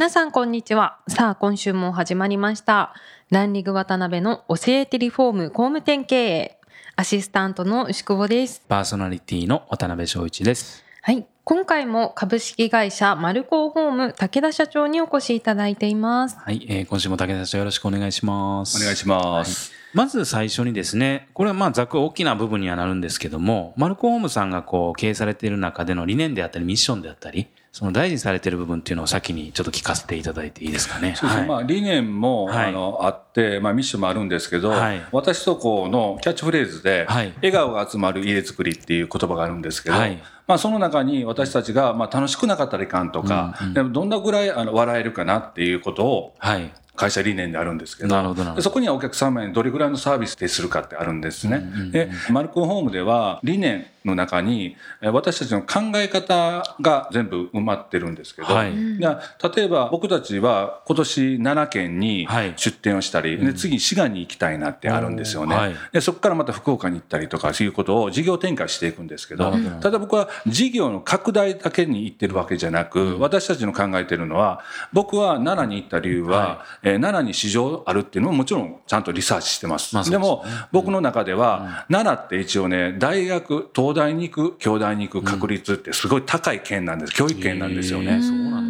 皆さんこんにちは。さあ今週も始まりました。ランリング渡辺の教えてリフォーム工務店経営。アシスタントの牛久保です。パーソナリティの渡辺翔一です。はい。今回も株式会社マルコーホーム武田社長にお越しいただいています。はい、えー今週も武田社長よろしくお願いします。お願いします。まず最初にですね、これはまあざっくり大きな部分にはなるんですけども、マルコホームさんがこう経営されている中での理念であったりミッションであったり、その大事にされている部分っていうのを先にちょっと聞かせていただいていいですかね。そうですね。まあ、理念も、はい。あのあって、まあ、ミッションもあるんですけど、はい。私とこのキャッチフレーズで、はい。笑顔が集まる家づくりっていう言葉があるんですけど、はい。まあ、その中に私たちが、まあ、楽しくなかったらいかんとか、うんうん。でもどんなぐらいあの笑えるかなっていうことをはい。会社理念であるんですけどそこにはお客様にどれぐらいのサービスでするかってあるんですね。でマルコンホームでは理念の中にえー私たちの考え方が全部埋まってるんですけど、はい。で例えば僕たちは今年7県にはい。出店をしたり、で次滋賀に行きたいなってあるんですよね、はい。でそこからまた福岡に行ったりとかそういうことを事業展開していくんですけどただ僕は事業の拡大だけに行ってるわけじゃなく、私たちの考えてるのは僕は奈良に行った理由は、はえー奈良に市場あるっていうのももちろんちゃんとリサーチしてます。まあですね。でも僕の中では、奈良って一応ね大学東大に行く京大に行く確率ってすごい高い県なんです教育県なんですよね。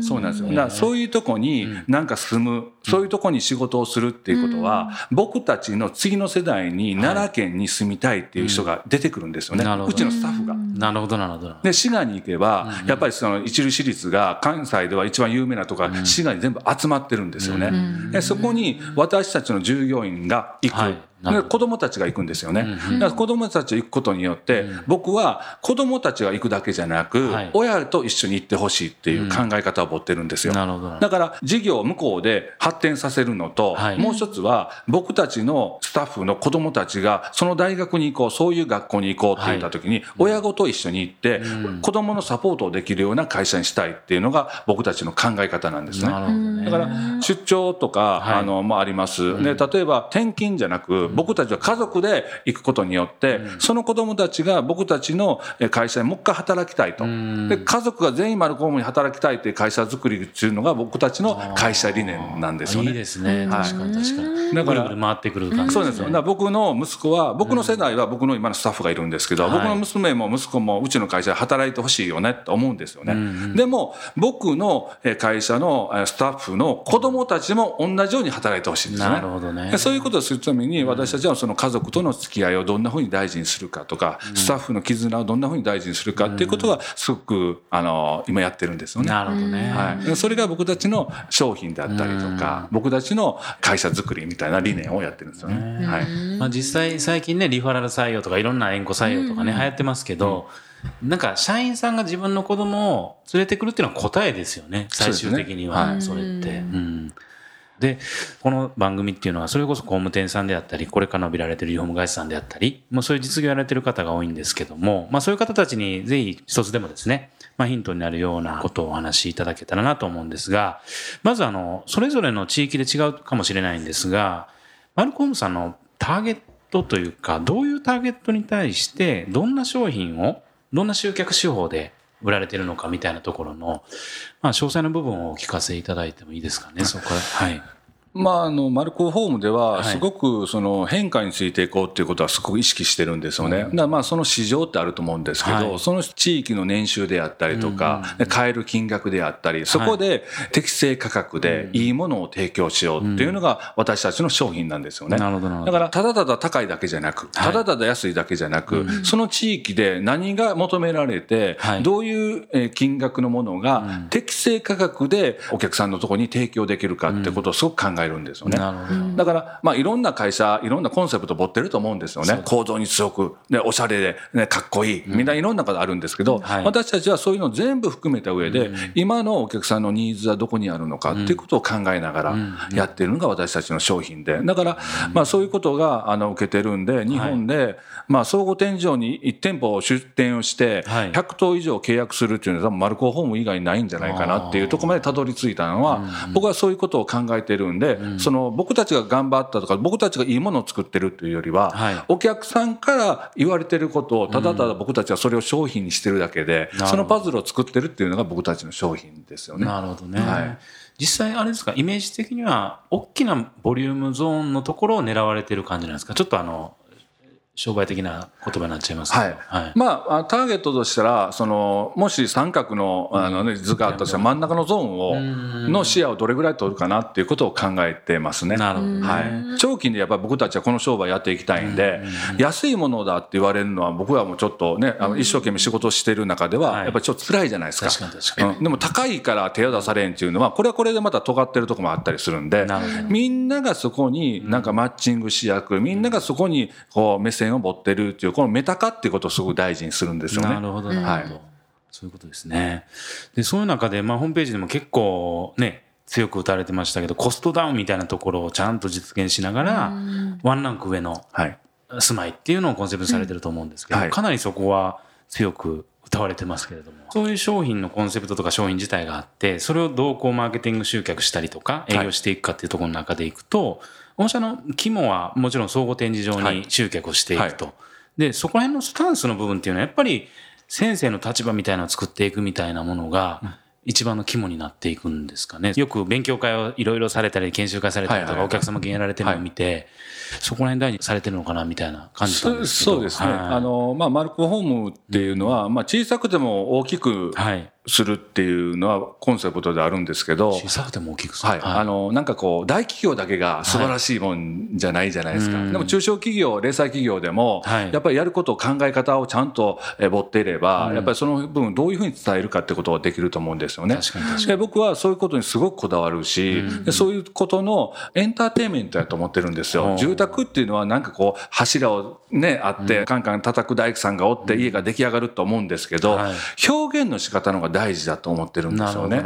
そうなんですよ。だからそういうとこになんか住む、そういうとこに仕事をするっていうことは、僕たちの次の世代に奈良県に住みたいっていう人が出てくるんですよね。なるほどうちのスタッフが。なるほどなるほど。で滋賀に行けば、やっぱりその一流私立が関西では一番有名なとか、滋賀に全部集まってるんですよね。でそこに私たちの従業員が行く。はい子供たちが行くんですよね。だから子供たちが行くことによって、僕は子供たちが行くだけじゃなく、はい親と一緒に行ってほしいっていう考え方を持ってるんですよ。だから事業を向こうで発展させるのと、はい。もう一つは僕たちのスタッフの子供たちがその大学に行こうそういう学校に行こうって言った時に、親子と一緒に行って、子供のサポートをできるような会社にしたいっていうのが僕たちの考え方なんですね。ね。だから出張とか、はい。あのもあります、で例えば転勤じゃなく僕たちは家族で行くことによって、その子供たちが僕たちのえ会社にもう一回働きたいと、で家族が全員丸コームに働きたいっていう会社作りっていうのが僕たちの会社理念なんですよね。いいですね。確かに確かに。だからぐるぐる回ってくる感じそうですよ。だから僕の息子は、僕の世代は僕の今のスタッフがいるんですけど、はい僕の娘も息子もうちの会社で働いてほしいよねと思うんですよね。でも、僕のえ会社のえスタッフの子供たちも同じように働いてほしいんですよね。なるほどねでそういうことをするために、私たちはその家族との付き合いをどんなふうに大事にするかとか、スタッフの絆をどんなふうに大事にするかっていうことが、すごく、あの、今やってるんですよね。なるほどね。はい、でそれが僕たちの商品であったりとか、僕たちの会社作りみたいな理念をやってるんですよね。はい、まあ、実際最近ねリファラル採用とかいろんな縁故採用とかね、流行ってますけど、なんか社員さんが自分の子供を連れてくるっていうのは答えですよね最終的には。そ,、そうれって。うんでこの番組っていうのはそれこそ工務店さんであったりこれから伸びられてるリフォーム会社さんであったりもうそういう実業やられてる方が多いんですけども、まあ、そういう方たちにぜひ一つでもですね、まあ、ヒントになるようなことをお話しいただけたらなと思うんですがまずあのそれぞれの地域で違うかもしれないんですがマルコームさんのターゲットというかどういうターゲットに対してどんな商品をどんな集客手法で売られてるのかみたいなところの、まあ、詳細の部分をお聞かせいただいてもいいですかねそこからはい。まあ、あの、マルコホームでは、はい。すごくその変化についていこうっていうことはすごく意識してるんですよね。だまあ、その市場ってあると思うんですけど、はい。その地域の年収であったりとか、で買える金額であったり、そこで適正価格でいいものを提供しようっていうのが私たちの商品なんですよね。なるほどなるほど。だから、ただただ高いだけじゃなく、ただただ安いだけじゃなく、その地域で何が求められて、はい。どういうえー金額のものが適正価格でお客さんのところに提供できるかってことをすごく考えるんですよね。だから、まあ、いろんな会社、いろんなコンセプト持ってると思うんですよね。構造に強く、ね、おしゃれで、ね、かっこいい。みんないろんなことあるんですけど、はい。私たちはそういうのを全部含めた上で、今のお客さんのニーズはどこにあるのかっていうことを考えながらやってるのが私たちの商品で。だから、まあ、そういうことが、あの、受けてるんで、日本で、まあ、総合展示場に1店舗出店をして、はい。100棟以上契約するっていうのは多分マルコホーム以外にないんじゃないかなっていうところまでたどり着いたのは、僕はそういうことを考えてるんで、その僕たちが頑張ったとか、僕たちがいいものを作ってるっていうよりは、はい。お客さんから言われてることをただただ僕たちはそれを商品にしてるだけで、ほど。そのパズルを作ってるっていうのが僕たちの商品ですよね。なるほどね。はい。実際あれですか、イメージ的には、大きなボリュームゾーンのところを狙われてる感じなんですか？ちょっとあの、商売的な言葉になっちゃいます。はいはい。まあ、あターゲットとしたら、その、もし三角の、あのね、図があったとしたら真ん中のゾーンを、の視野をどれぐらい取るかなっていうことを考えてますね。なるほどね。はい、長期でやっぱり僕たちはこの商売やっていきたいんで、安いものだって言われるのは僕はもうちょっとね、あの一生懸命仕事をしてる中では、はいやっぱりちょっと辛いじゃないですか。確かに確かにうんでも高いから手を出されんっていうのは、これはこれでまた尖ってるところもあったりするんでなるほど、みんながそこになんかマッチングしやく、みんながそこにこう目線を持ってるっていう、このメタ化っていうことをすごく大事にするんですよね。なるほど、なるほど。はいそういうことですね。で、そういう中で、まあ、ホームページでも結構ね、強く打たれてましたけど、コストダウンみたいなところをちゃんと実現しながら、ワンランク上のはい。住まいっていうのをコンセプトにされてると思うんですけど、はいかなりそこは強く歌われてますけれども、そういう商品のコンセプトとか商品自体があって、それをどうこうマーケティング集客したりとか、営業していくかっていうところの中でいくと、御社の肝はもちろん総合展示場に集客をしていくと。で、そこら辺のスタンスの部分っていうのはやっぱり先生の立場みたいなのを作っていくみたいなものが、一番の肝になっていくんですかね。よく勉強会をいろいろされたり、研修会されたりとか、お客様にやられてるのを見て、そこら辺大事にされてるのかなみたいな感じそですけど。そうですね。はいあの、まあ、マルコホームっていうのは、まあ、小さくても大きくはい。するっていうのはコンセプトであるんですけど、小さくても大きくする。はい、あの、なんかこう、大企業だけが素晴らしいもんじゃないじゃないですか。うん。でも中小企業、零細企業でも、はい。やっぱりやることを考え方をちゃんとえー持っていれば、うん。やっぱりその分どういうふうに伝えるかってことができると思うんですよね。確かに確かに。で僕はそういうことにすごくこだわるし、でそういうことのエンターテインメントやと思ってるんですよ。うん。住宅っていうのはなんかこう、柱をね、あって、カンカン叩く大工さんがおって家が出来上がると思うんですけど、はい。表現の仕方の方が大事だと思ってるんですよね。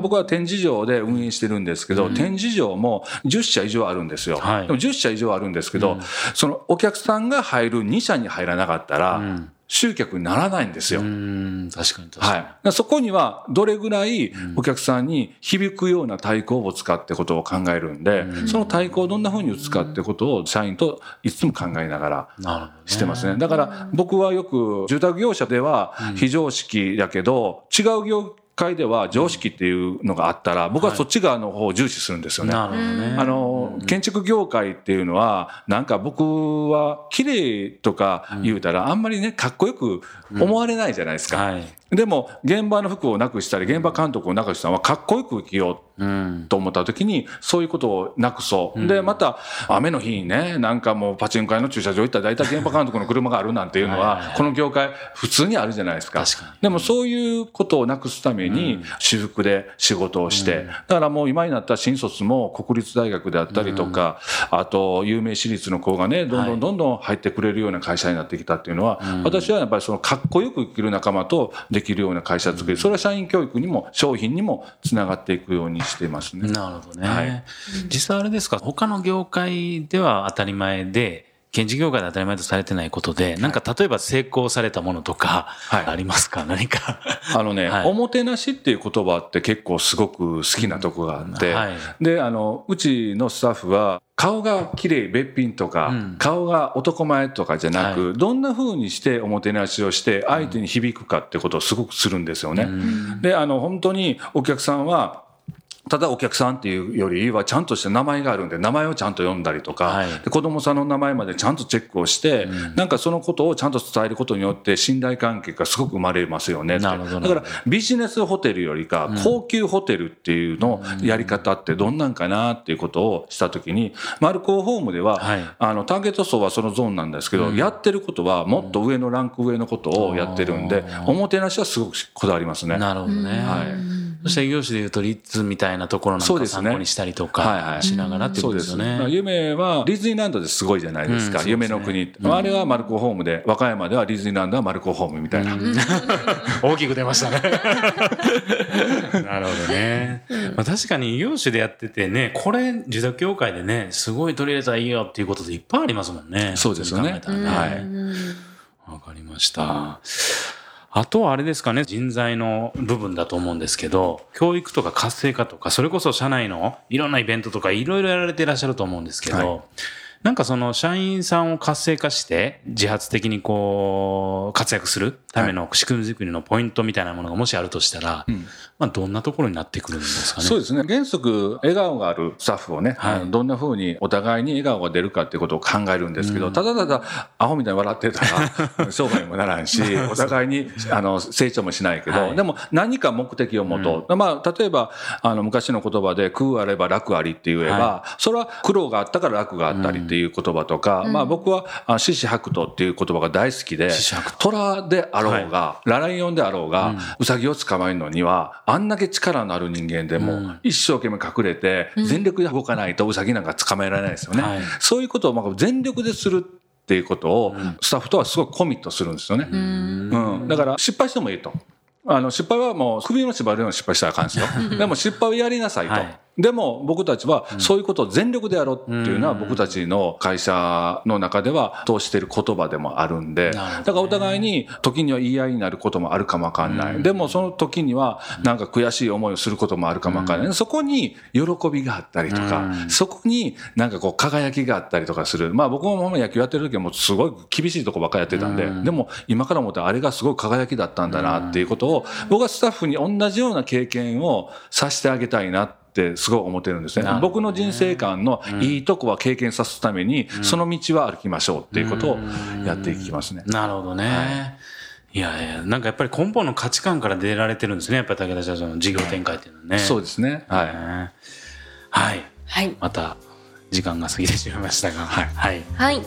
僕は展示場で運営してるんですけど、展示場も10社以上あるんですよ。はい。でも10社以上あるんですけど、そのお客さんが入る2社に入らなかったら、ん集客にならないんですよ。うーん、確かに確かに。はい。そこにはどれぐらいお客さんに響くような太鼓を使ってことを考えるんで、その太鼓をどんな風に打つかってことを社員といつも考えながら。してますね。だから僕はよく住宅業者では非常識だけど、違う業界では常識っていうのがあったら、僕はそっち側の方を重視するんですよね。なるほどね。あの、建築業界っていうのは、なんか僕は綺麗とか言うたら、あんまりね、かっこよく思われないじゃないですか。はい。でも、現場の服をなくしたり、現場監督をなくしたのは、かっこよく生きよううん。と思った時に、そういうことをなくそう。で、また、雨の日にね、なんかもうパチンコ屋の駐車場行ったら大体現場監督の車があるなんていうのはこの業界普通にあるじゃないですか。でもそういうことをなくすために、私服で仕事をして、だからもう今になったら新卒も国立大学であったりとか、あと有名私立の子がね、どんどんどんどん入ってくれるような会社になってきたっていうのは、私はやっぱりそのかっこよく生きる仲間とできるような会社作り、それは社員教育にも商品にもつながっていくようにしてますね。なるほどね。はい実際あれですか、他の業界では当たり前で、建築業界で当たり前とされてないことで、なんか例えば成功されたものとか、はい。ありますか、何か。あのね、はい。おもてなしっていう言葉って結構すごく好きなとこがあって、はい。で、あの、うちのスタッフは、顔が綺麗べっぴんとか、うん。顔が男前とかじゃなく、はどんな風にしておもてなしをして相手に響くかってことをすごくするんですよね。で、あの、本当にお客さんは、ただお客さんっていうよりはちゃんとした名前があるんで名前をちゃんと読んだりとか、はい。で子供さんの名前までちゃんとチェックをして、なんかそのことをちゃんと伝えることによって信頼関係がすごく生まれますよねって。なるほど。だからビジネスホテルよりか高級ホテルっていうのやり方ってどんなんかなっていうことをしたときに、マルコーホームでは、はい。あのターゲット層はそのゾーンなんですけど、やってることはもっと上のランク上のことをやってるんで、おもてなしはすごくこだわりますね。なるほどね。はいそして異業種でいうとリッツみたいなところなんかそうですね。参考にしたりとかしながらっていうことですよね。まあ夢はディズニーランドですごいじゃないですか、うん夢の国。って、あれはマルコホームで和歌山ではディズニーランドはマルコホームみたいな、大きく出ましたね。なるほどね。まあ、確かに異業種でやっててね、これ受託協会でね、すごい取り入れたらいいよっていうことでいっぱいありますもんね。そうですよね。はい。わかりました。あとはあれですかね、人材の部分だと思うんですけど、教育とか活性化とか、それこそ社内のいろんなイベントとかいろいろやられていらっしゃると思うんですけど、はい。なんかその社員さんを活性化して自発的にこう活躍するための仕組み作りのポイントみたいなものがもしあるとしたら、ん。まあどんなところになってくるんですかね？そうですね。原則笑顔があるスタッフをね、はい。あのどんなふうにお互いに笑顔が出るかっていうことを考えるんですけど、ただただアホみたいに笑ってたら 商売にもならんしお互いにあの成長もしないけど、はい。でも何か目的を持とう、まあ、例えばあの昔の言葉で「空あれば楽あり」って言えば、はそれは苦労があったから楽があったりっていう言葉とか、まあ、僕はあ獅子白斗っていう言葉が大好きで虎。であろうが、ライオンであろうが、ウサギを捕まえるのにはあんだけ力のある人間でも、うん。一生懸命隠れて全力で動かないとウサギなんか捕まえられないですよね、はい。そういうことをまあ全力でするっていうことをスタッフとはすごくコミットするんですよね、うん。だから失敗してもいいと。あの失敗はもう首の縛るような失敗したらあかんですよ。でも失敗をやりなさいと。はいでも僕たちはそういうことを全力でやろうっていうのは僕たちの会社の中では通している言葉でもあるんで、だからお互いに時には言い合いになることもあるかもわかんない。でもその時にはなんか悔しい思いをすることもあるかもわかんない。そこに喜びがあったりとか、そこになんかこう輝きがあったりとかする。まあ僕も野球やってる時はもうすごい厳しいとこばっかりやってたんで、でも今から思ったらあれがすごい輝きだったん。だなっていうことを僕はスタッフに同じような経験をさせてあげたいなってすごい思ってるんですね。僕の人生観のいいとこは経験させるために、その道は歩きましょうっていうことをやっていきますね。なるほどね。い、やいや、なんかやっぱり根本の価値観から出られてるんですね。やっぱり武田社長の事業展開っていうのはね。そうですね。はい。ねはい。はいまた時間が過ぎてしまいましたが。はいはい。はい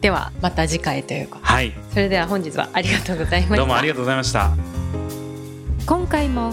ではまた次回というかはい。それでは本日はありがとうございましたどうもありがとうございました。今回も